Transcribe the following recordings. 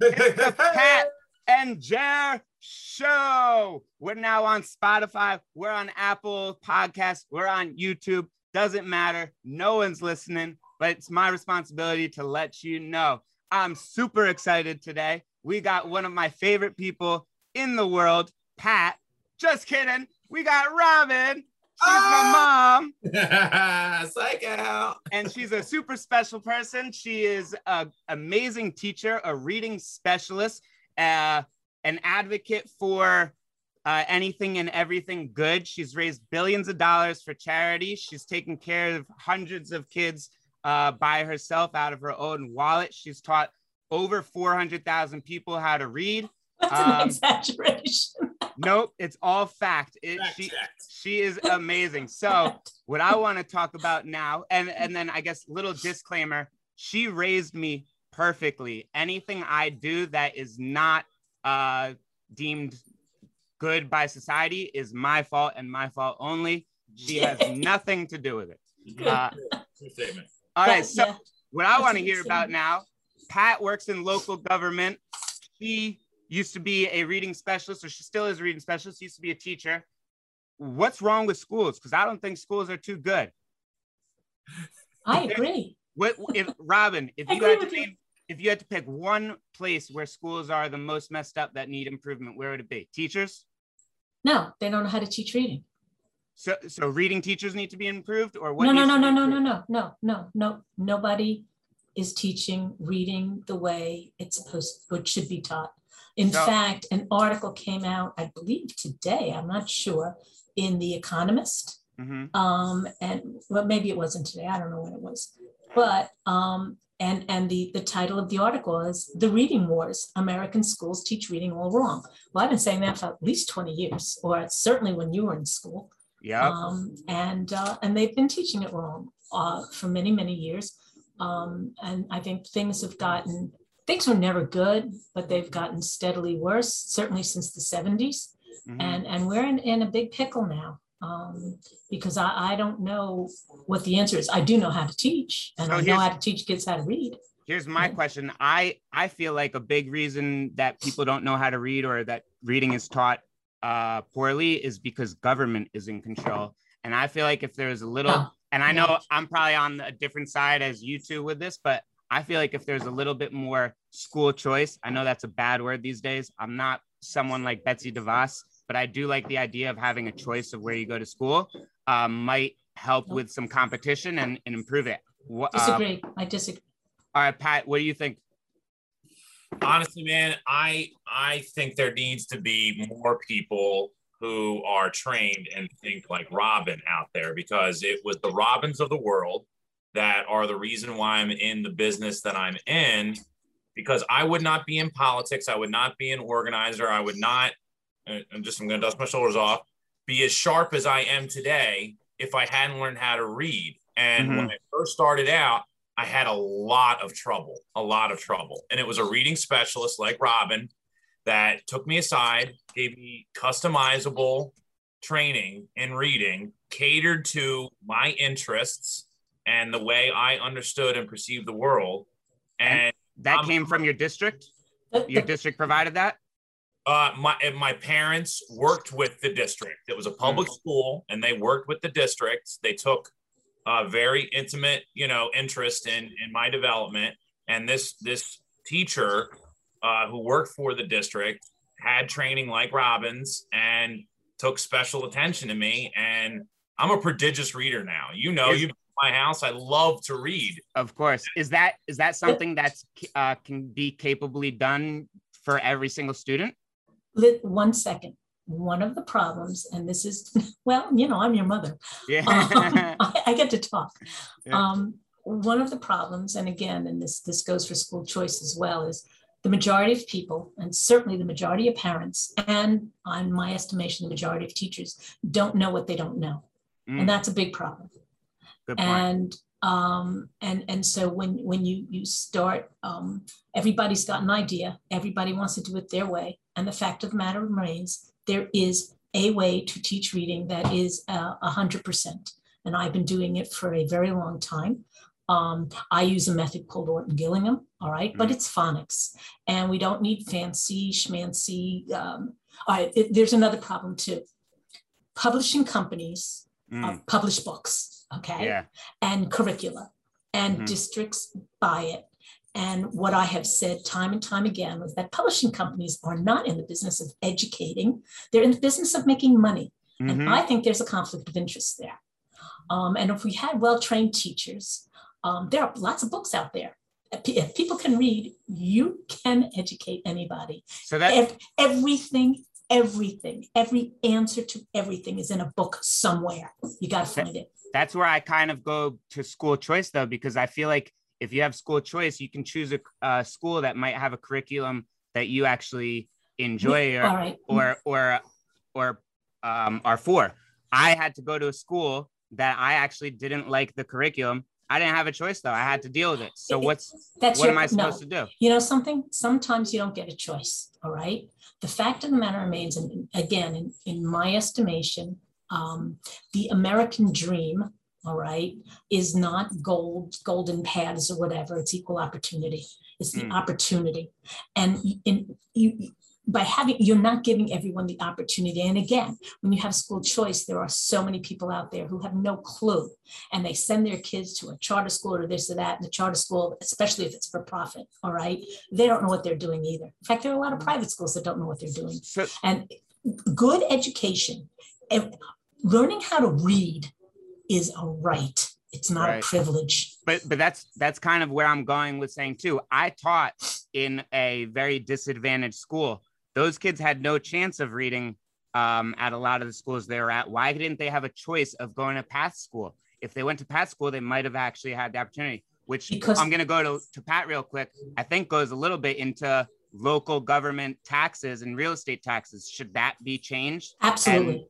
It's the Pat and Jer Show. We're now on Spotify. We're on Apple Podcasts. We're on YouTube. Doesn't matter. No one's listening, but it's my responsibility to let you know. I'm super excited today. We got one of my favorite people in the world, Pat. Just kidding. We got Robin. She's Ah! my mom Psych out. and she's a super special person. She is an amazing teacher, a reading specialist, uh, an advocate for uh, anything and everything good. She's raised billions of dollars for charity. She's taken care of hundreds of kids uh, by herself out of her own wallet. She's taught over 400,000 people how to read. That's Um, an exaggeration. Nope, it's all fact. It, Fact she, checked. she is amazing. So what I want to talk about now, and and then I guess little disclaimer: she raised me perfectly. Anything I do that is not uh, deemed good by society is my fault and my fault only. She has nothing to do with it. Uh, all right, so yeah, what I want to hear about now, Pat works in local government. She used to be a reading specialist, or she still is a reading specialist. Used to be a teacher. What's wrong with schools? Because I don't think schools are too good. I agree. What if Robin? If you had to with you. pick, if you had to pick one place where schools are the most messed up that need improvement, where would it be? Teachers. No, they don't know how to teach reading. So, so reading teachers need to be improved, or what? No, no, no, no, no, no, no, no, no, no. Nobody is teaching reading the way it's supposed, what should be taught. In So- fact, an article came out, I believe today, I'm not sure, in The Economist. Mhm. Um, and well, maybe it wasn't today, I don't know when it was. But um, and and the the title of the article is The Reading Wars, American Schools Teach Reading All Wrong. Well, I've been saying that for at least 20 years, or certainly when you were in school. Yeah. Um, and uh, and they've been teaching it wrong uh, for many many years. Um, and I think things have gotten things were never good, but they've gotten steadily worse. Certainly since the 70s, Mhm. and and we're in, in a big pickle now um, because I, I don't know what the answer is. I do know how to teach, and So I know how to teach kids how to read. Here's my Yeah. question. I I feel like a big reason that people don't know how to read or that reading is taught uh, poorly is because government is in control. And I feel like if there's a little, No, and I no. know I'm probably on a different side as you two with this, but I feel like if there's a little bit more school choice, I know that's a bad word these days. I'm not someone like Betsy DeVos, but I do like the idea of having a choice of where you go to school. Um, might help with some competition and, and improve it. Wha- uh, Disagree. I disagree. all right, Pat, what do you think? honestly man i i think there needs to be more people who are trained and think like robin out there because it was the robins of the world that are the reason why i'm in the business that i'm in because i would not be in politics i would not be an organizer i would not i'm just i'm going to dust my shoulders off be as sharp as i am today if i hadn't learned how to read and when mm-hmm. i first started out I had a lot of trouble, a lot of trouble. And it was a reading specialist like Robin that took me aside, gave me customizable training in reading, catered to my interests and the way I understood and perceived the world. And That Um, came from your district? Your district provided that? uh, my my parents worked with the district. It was a public school, and they worked with the district. They took a very intimate, you know, interest in in my development. And this this teacher uh, who worked for the district had training like Robin's and took special attention to me. And I'm a prodigious reader now. You know, you my house. I love to read. Of course. Is that is that something that's uh, can be capably done for every single student? Lit- one second. One of the problems, and this is, well, you know, I'm your mother. Yeah. Um, I, I get to talk. Yeah. Um, one of the problems, and again, and this this goes for school choice as well, is the majority of people, and certainly the majority of parents, and on my estimation, the majority of teachers don't know what they don't know, Mm, and that's a big problem. Good point. And um, and and so when when you you start, um, everybody's got an idea. Everybody wants to do it their way, and the fact of the matter remains, there is a way to teach reading that is uh, a hundred percent. And I've been doing it for a very long time. Um, I use a method called Orton Gillingham, all right, but Mhm. it's phonics, and we don't need fancy schmancy. Um, all right, it- there's another problem too. Publishing companies Mm, uh, publish books, okay, yeah. and curricula, and Mhm. districts buy it. And what I have said time and time again is that publishing companies are not in the business of educating; they're in the business of making money. Mhm. And I think there's a conflict of interest there. Um, and if we had well-trained teachers, um, there are lots of books out there. If people can read, you can educate anybody. So that Ev- everything, everything, every answer to everything is in a book somewhere. You got to find it. that's where I kind of go to school choice though, because I feel like if you have school choice, you can choose a, a school that might have a curriculum that you actually enjoy or All right. or or or um, are for. I had to go to a school that I actually didn't like the curriculum. I didn't have a choice though. I had to deal with it. So what's That's what your, am I no. supposed to do? You know something? Sometimes you don't get a choice. All right. The fact of the matter remains, and again, in, in my estimation, um, the American dream, all right, is not gold, golden paths or whatever. It's equal opportunity. It's the Mm. opportunity, and in you. By having, you're not giving everyone the opportunity. And again, when you have school choice, there are so many people out there who have no clue and they send their kids to a charter school or this or that. And the charter school, especially if it's for profit, all right, they don't know what they're doing either. In fact, there are a lot of private schools that don't know what they're doing. And good education, and learning how to read is a right. It's not Right. a privilege. but but that's that's kind of where I'm going with saying too. I taught in a very disadvantaged school. Those kids had no chance of reading um, at a lot of the schools they were at. Why didn't they have a choice of going to Pat school? If they went to Pat school, they might have actually had the opportunity. Which Because- I'm going to go to to Pat real quick. I think goes a little bit into local government taxes and real estate taxes. Should that be changed? Absolutely.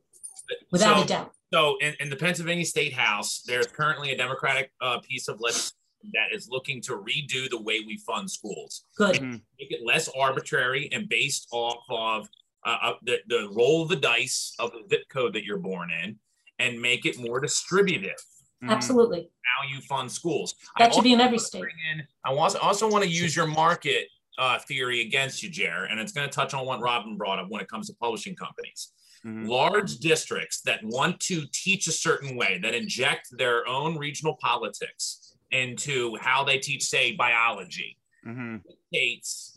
Without So- a doubt. So in, in the Pennsylvania State House, there's currently a Democratic uh, piece of legislation that is looking to redo the way we fund schools, Good. Mhm. make it less arbitrary and based off of uh, uh, the, the roll of the dice of the zip code that you're born in, and make it more distributive Mhm. Absolutely. how you fund schools. I That should be in every state. in- I also, also want to use your market uh, theory against you, Jer, and it's going to touch on what Robin brought up when it comes to publishing companies. Mhm. large districts that want to teach a certain way, that inject their own regional politics into how they teach, say, biology, Mhm. states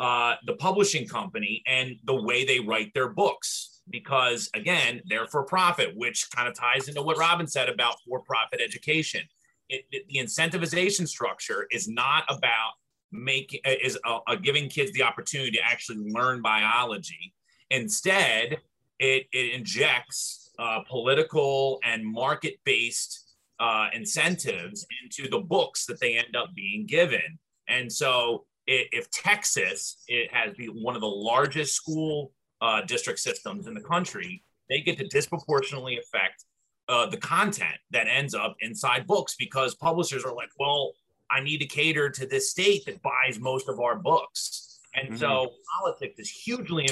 uh, the publishing company and the way they write their books. Because again, they're for profit, which kind of ties into what Robin said about for profit education. It, it- the incentivization structure is not about making is uh, uh, giving kids the opportunity to actually learn biology. Instead, it, it injects uh, political and market based uh, incentives into the books that they end up being given. And so, i- if Texas it has the, one of the largest school uh, district systems in the country, they get to disproportionately affect uh, the content that ends up inside books because publishers are like, well, I need to cater to this state that buys most of our books. And so politics is hugely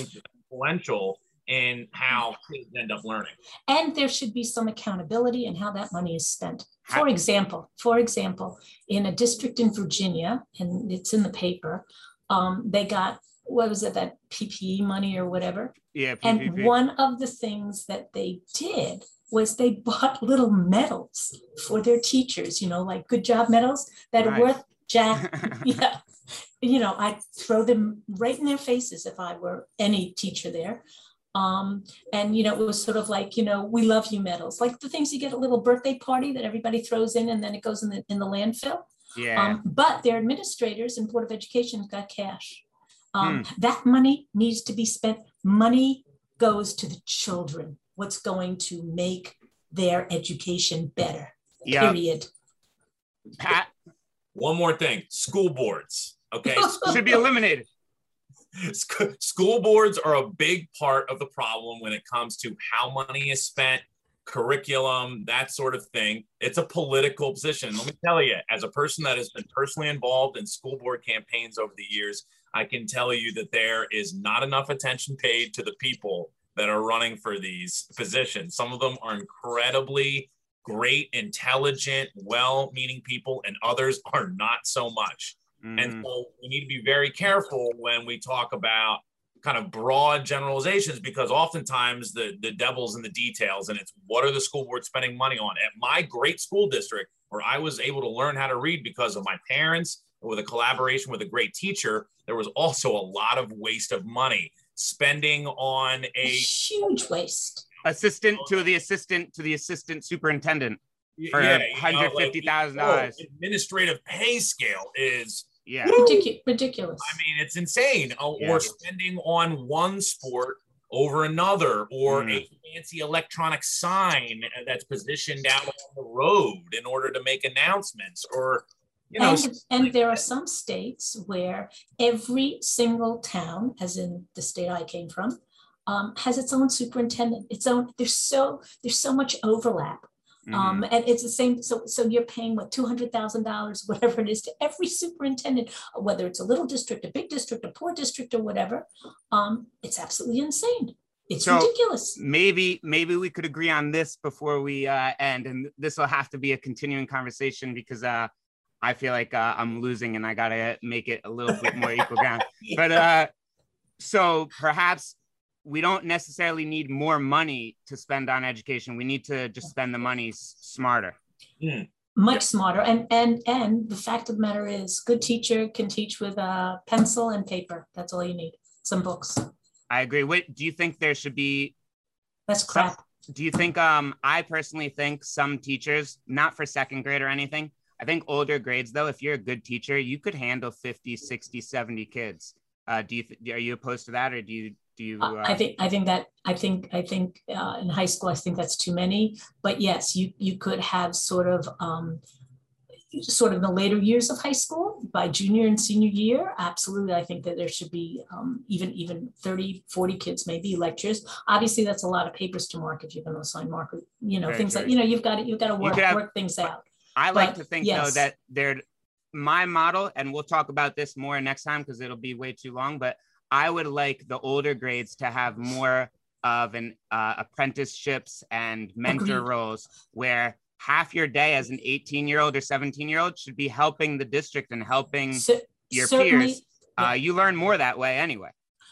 influential in how kids end up learning. And there should be some accountability in how that money is spent. For example, for example, in a district in Virginia, and it's in the paper, um, they got, what was it, that PPE money or whatever? Yeah. And one of the things that they did was they bought little medals for their teachers, you know, like good job medals that Nice. are worth jack. yeah. You know, I'd throw them right in their faces if I were any teacher there. Um, and you know, it was sort of like, you know, we love you medals, like the things you get at a little birthday party that everybody throws in and then it goes in the in the landfill. yeah. Um, but their administrators and Board of Education got cash. Um, Hmm. That money needs to be spent. Money goes to the children. What's going to make their education better? yeah. Period. Pat One more thing school boards. Okay. should be eliminated. Sc- school boards are a big part of the problem when it comes to how money is spent, curriculum, that sort of thing. It's a political position. Let me tell you, as a person that has been personally involved in school board campaigns over the years, I can tell you that there is not enough attention paid to the people that are running for these positions. Some of them are incredibly great, intelligent, well meaning people, and others are not so much. Mhm. And so we need to be very careful when we talk about kind of broad generalizations because oftentimes the, the devil's in the details and it's what are the school board spending money on? At my great school district, where I was able to learn how to read because of my parents with a collaboration with a great teacher, there was also a lot of waste of money spending on A a huge waste. assistant to the assistant to the assistant superintendent. For yeah, you know, like, $150,000. oh, administrative pay scale is Yeah. Ridicu- ridiculous. I mean, it's insane. Uh, Yeah. Or spending on one sport over another, or Mm. a fancy electronic sign that's positioned out on the road in order to make announcements, or you know, and, and there are some states where every single town, as in the state I came from, um, has its own superintendent. Its own. There's so there's so much overlap, Mhm. um, and it's the same. So so you're paying what two hundred thousand dollars, whatever it is, to every superintendent, whether it's a little district, a big district, a poor district, or whatever. Um, it's absolutely insane. It's So- ridiculous. maybe maybe we could agree on this before we uh, end and this will have to be a continuing conversation because uh, i feel like uh, i'm losing and i gotta make it a little bit more equal ground but uh, so perhaps we don't necessarily need more money to spend on education. We need to just spend the money s- smarter. Much smarter. And and and the fact of the matter is good teacher can teach with a pencil and paper. That's all you need. Some books. I agree. What do you think there should be that's crap. do you think um i personally think some teachers not for second grade or anything i think older grades though if you're a good teacher you could handle 50 60 70 kids. Uh do you th- are you opposed to that or do you do you Uh, i think i think that i think i think uh, in high school i think that's too many. But yes you you could have sort of um sort of in the later years of high school by junior and senior year. Absolutely i think that there should be um, even even 30 40 kids maybe lectures. Obviously that's a lot of papers to mark if you're going to assign marker. You know Very things like you know you've got to you've got to work have- work things out. I like but to think though that they're my model and we'll talk about this more next time because it'll be way too long but i would like the older grades to have more of an uh, apprenticeships and mentor Agreed. roles where half your day as an 18 year old or 17 year old should be helping the district and helping Cer- your certainly- peers uh, you learn more that way anyway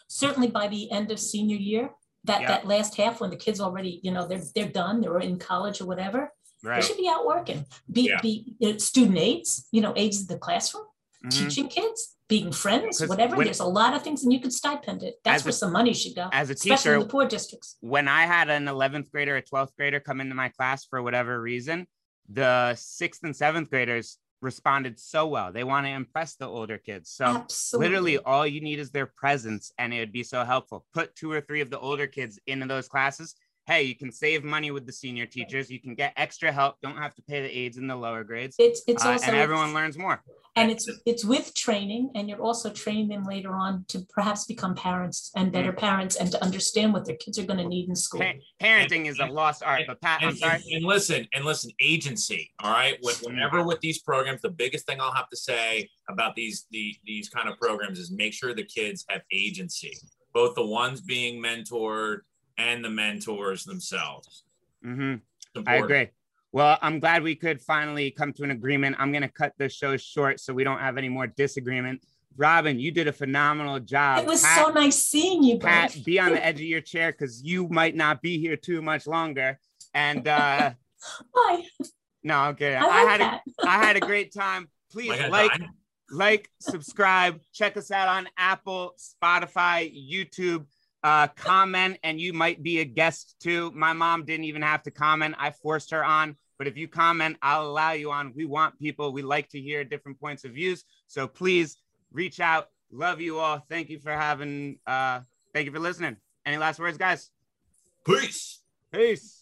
certainly by the end of senior year, that, Yeah. that last half when the kids already, you know, they're, they're done, they're in college or whatever, they should be out working. Be, Yeah. be uh, student aides, you know, aides in the classroom, Mhm. teaching kids, being friends, whatever. when- There's a lot of things and you could stipend it. That's where a- some money should go, as a especially in the poor districts. when I had an 11th grader a 12th grader come into my class for whatever reason, the sixth and seventh graders responded so well. They want to impress the older kids. So Absolutely. literally all you need is their presence and it would be so helpful. Put two or three of the older kids into those classes. Hey, you can save money with the senior teachers. You can get extra help. Don't have to pay the aides in the lower grades. It's, it's Uh, also. and everyone learns more. and it's it's with training and you're also training them later on to perhaps become parents and better Mm. parents and to understand what their kids are going to need in school Pa- parenting is a lost art. But Pat, I'm and, sorry. and, and listen, and listen, agency. All right. When- Whenever with these programs, the biggest thing I'll have to say about these the, these kind of programs is make sure the kids have agency, both the ones being mentored and the mentors themselves. hmm I agree. Well, I'm glad we could finally come to an agreement. I'm going to cut the show short so we don't have any more disagreement. Robin, you did a phenomenal job. it was Pat, so nice seeing you Pat, both. be on the edge of your chair because you might not be here too much longer. And uh, Bye. no, okay. I, I, like had a, that. I had a great time. Please Am like, like, subscribe, check us out on Apple, Spotify, YouTube. Uh, comment, and you might be a guest too. My mom didn't even have to comment; I forced her on. But if you comment, I'll allow you on. We want people. We like to hear different points of views. So please reach out. Love you all. Thank you for having. Uh, thank you for listening. Any last words, guys? Peace. Peace.